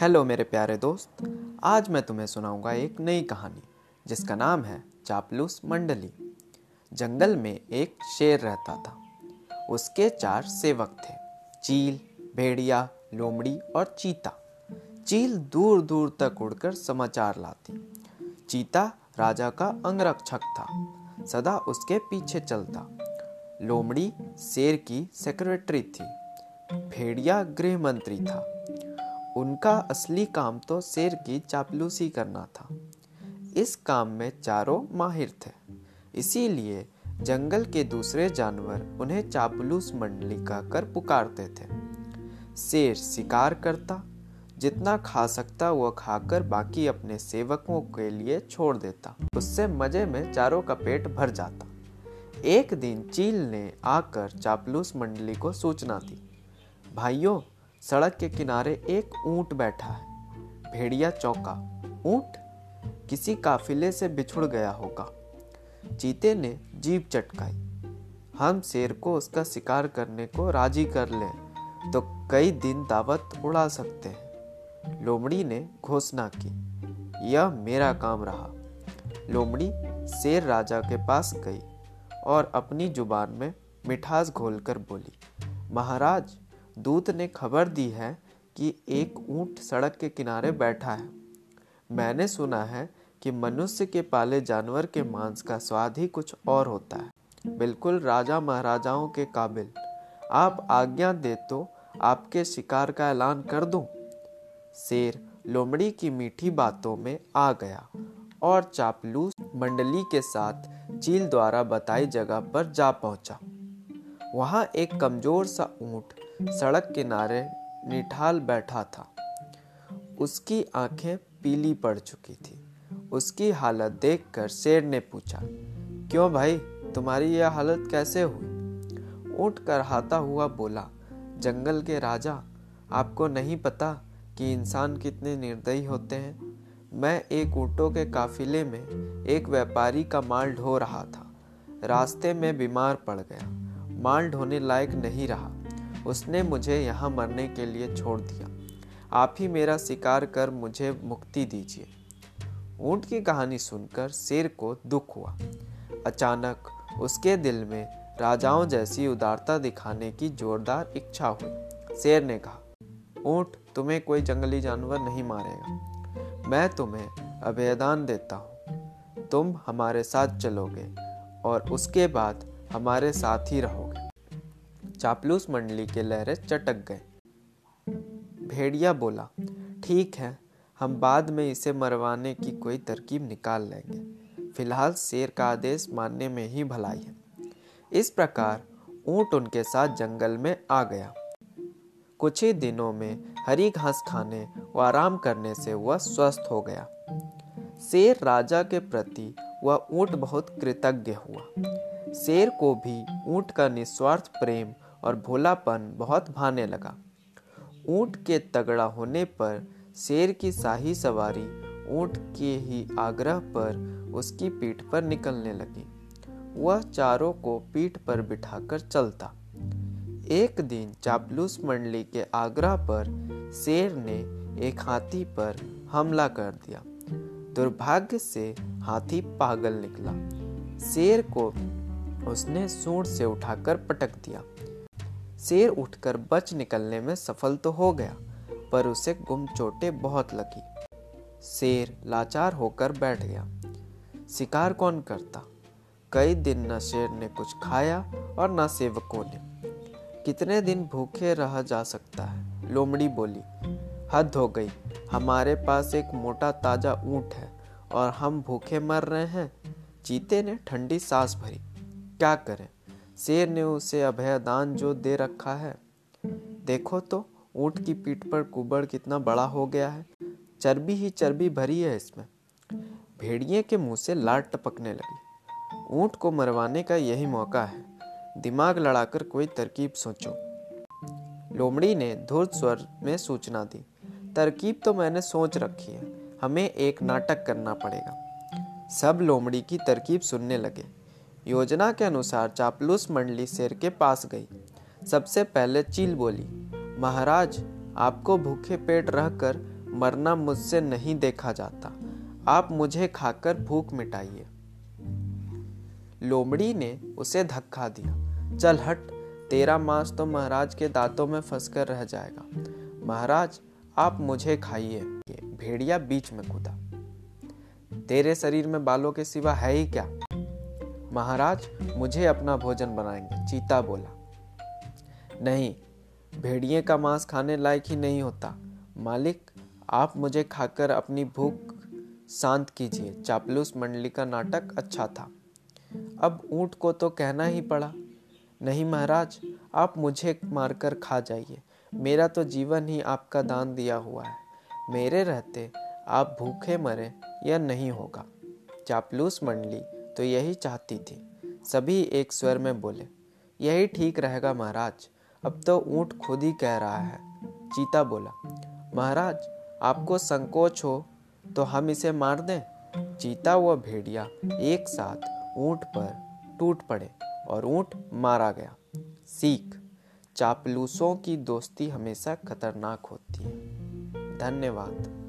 Hello मेरे प्यारे दोस्त, आज मैं तुम्हें सुनाऊँगा एक नई कहानी, जिसका नाम है चापलूस मंडली। जंगल में एक शेर रहता था। उसके चार सेवक थे, चील, भेड़िया, लोमड़ी और चीता। चील दूर दूर तक उड़कर समाचार लाती। चीता राजा का अंगरक्षक था, सदा उसके पीछे चलता। लोमड़ी शेर की सेक्रेटरी थी, भेड़िया गृह मंत्री था। उनका असली काम तो शेर की चापलूसी करना था। इस काम में चारों माहिर थे। इसीलिए जंगल के दूसरे जानवर उन्हें चापलूस मंडली कहकर पुकारते थे। शेर शिकार करता, जितना खा सकता वह खाकर बाकी अपने सेवकों के लिए छोड़ देता। उससे मज़े में चारों का पेट भर जाता। एक दिन चील ने आकर चापलूस मंडली को सूचना दी। भाइयों सड़क के किनारे एक ऊँट बैठा है। भेड़िया चौका। ऊँट किसी काफिले से बिछुड़ गया होगा। चीते ने जीप चटकाई। हम शेर को उसका शिकार करने को राज़ी कर लें तो कई दिन दावत उड़ा सकते हैं। लोमड़ी ने घोषणा की। यह मेरा काम रहा। लोमड़ी शेर राजा के पास गई और अपनी ज़ुबान में मिठास घोलकर बोली, महाराज दूत ने खबर दी है कि एक ऊँट सड़क के किनारे बैठा है। मैंने सुना है कि मनुष्य के पाले जानवर के मांस का स्वाद ही कुछ और होता है। बिल्कुल राजा महाराजाओं के काबिल। आप आज्ञा दे तो आपके शिकार का ऐलान कर दूँ। शेर लोमड़ी की मीठी बातों में आ गया और चापलूस मंडली के साथ चील द्वारा बताई जगह पर जा पहुँचा। वहाँ एक कमज़ोर सा ऊँट सड़क किनारे निठाल बैठा था। उसकी आँखें पीली पड़ चुकी थी। उसकी हालत देखकर शेर ने पूछा, क्यों भाई, तुम्हारी यह हालत कैसे हुई? ऊँट करहाता हुआ बोला, जंगल के राजा, आपको नहीं पता कि इंसान कितने निर्दयी होते हैं। मैं एक ऊँटों के काफिले में एक व्यापारी का माल ढो रहा था। रास्ते में बीमार पड़ गया। माल ढोने लायक नहीं रहा। उसने मुझे यहाँ मरने के लिए छोड़ दिया। आप ही मेरा शिकार कर मुझे मुक्ति दीजिए। ऊँट की कहानी सुनकर शेर को दुख हुआ। अचानक उसके दिल में राजाओं जैसी उदारता दिखाने की जोरदार इच्छा हुई। शेर ने कहा, ऊँट, तुम्हें कोई जंगली जानवर नहीं मारेगा। मैं तुम्हें अभेदान देता हूँ। तुम हमारे साथ चलोगे और उसके बाद हमारे साथ ही रहोगे। चापलूस मंडली के लहरे चटक गए भेड़िया बोला, ठीक है, हम बाद में इसे मरवाने की कोई तरकीब निकाल लेंगे। फ़िलहाल शेर का आदेश मानने में ही भलाई है। इस प्रकार ऊँट उनके साथ जंगल में आ गया। कुछ ही दिनों में हरी घास खाने व आराम करने से वह स्वस्थ हो गया। शेर राजा के प्रति वह ऊँट बहुत कृतज्ञ हुआ। शेर को भी ऊँट का निस्वार्थ प्रेम और भोलापन बहुत भाने लगा। ऊँट के तगड़ा होने पर शेर की शाही सवारी ऊँट के ही आग्रह पर उसकी पीठ पर निकलने लगी। वह चारों को पीठ पर बिठाकर चलता। एक दिन चापलूस मंडली के आग्रह पर शेर ने एक हाथी पर हमला कर दिया। दुर्भाग्य से हाथी पागल निकला। शेर को उसने सूंड से उठाकर पटक दिया। शेर उठकर बच निकलने में सफल तो हो गया, पर उसे गुम चोटें बहुत लगी। शेर लाचार होकर बैठ गया। शिकार कौन करता? कई दिन न शेर ने कुछ खाया और न सेवकों ने। कितने दिन भूखे रह जा सकता है? लोमड़ी बोली, हद हो गई। हमारे पास एक मोटा ताज़ा ऊँट है और हम भूखे मर रहे हैं। चीते ने ठंडी सांस भरी। क्या करें? शेर ने उसे अभयदान जो दे रखा है। देखो तो ऊँट की पीठ पर कुबड़ कितना बड़ा हो गया है। चर्बी ही चर्बी भरी है इसमें। भेड़िए के मुँह से लाट टपकने लगी। ऊँट को मरवाने का यही मौका है। दिमाग लड़ाकर कोई तरकीब सोचो। लोमड़ी ने धुर्त स्वर में सूचना दी। तरकीब तो मैंने सोच रखी है। हमें एक नाटक करना पड़ेगा। सब लोमड़ी की तरकीब सुनने लगे। योजना के अनुसार चापलूस मंडली शेर के पास गई। सबसे पहले चील बोली, महाराज, आपको भूखे पेट रहकर मरना मुझसे नहीं देखा जाता। आप मुझे खाकर भूख मिटाइए। लोमड़ी ने उसे धक्का दिया, चल हट, तेरा मांस तो महाराज के दांतों में फंसकर रह जाएगा। महाराज, आप मुझे खाइए, भेड़िया बीच में कूदा। तेरे शरीर में बालों के सिवा है ही क्या? महाराज, मुझे अपना भोजन बनाएँगे। चीता बोला, नहीं, भेड़िए का मांस खाने लायक ही नहीं होता। मालिक, आप मुझे खाकर अपनी भूख शांत कीजिए। चापलूस मंडली का नाटक अच्छा था। अब ऊँट को तो कहना ही पड़ा, नहीं महाराज, आप मुझे मारकर खा जाइए। मेरा तो जीवन ही आपका दान दिया हुआ है। मेरे रहते आप भूखे मरे यह नहीं होगा। चापलूस मंडली तो यही चाहती थी। सभी एक स्वर में बोले, यही ठीक रहेगा महाराज। अब तो ऊँट खुद ही कह रहा है। चीता बोला, महाराज, आपको संकोच हो तो हम इसे मार दें? चीता व भेड़िया एक साथ ऊँट पर टूट पड़े और ऊँट मारा गया। सीख, चापलूसों की दोस्ती हमेशा खतरनाक होती है। धन्यवाद।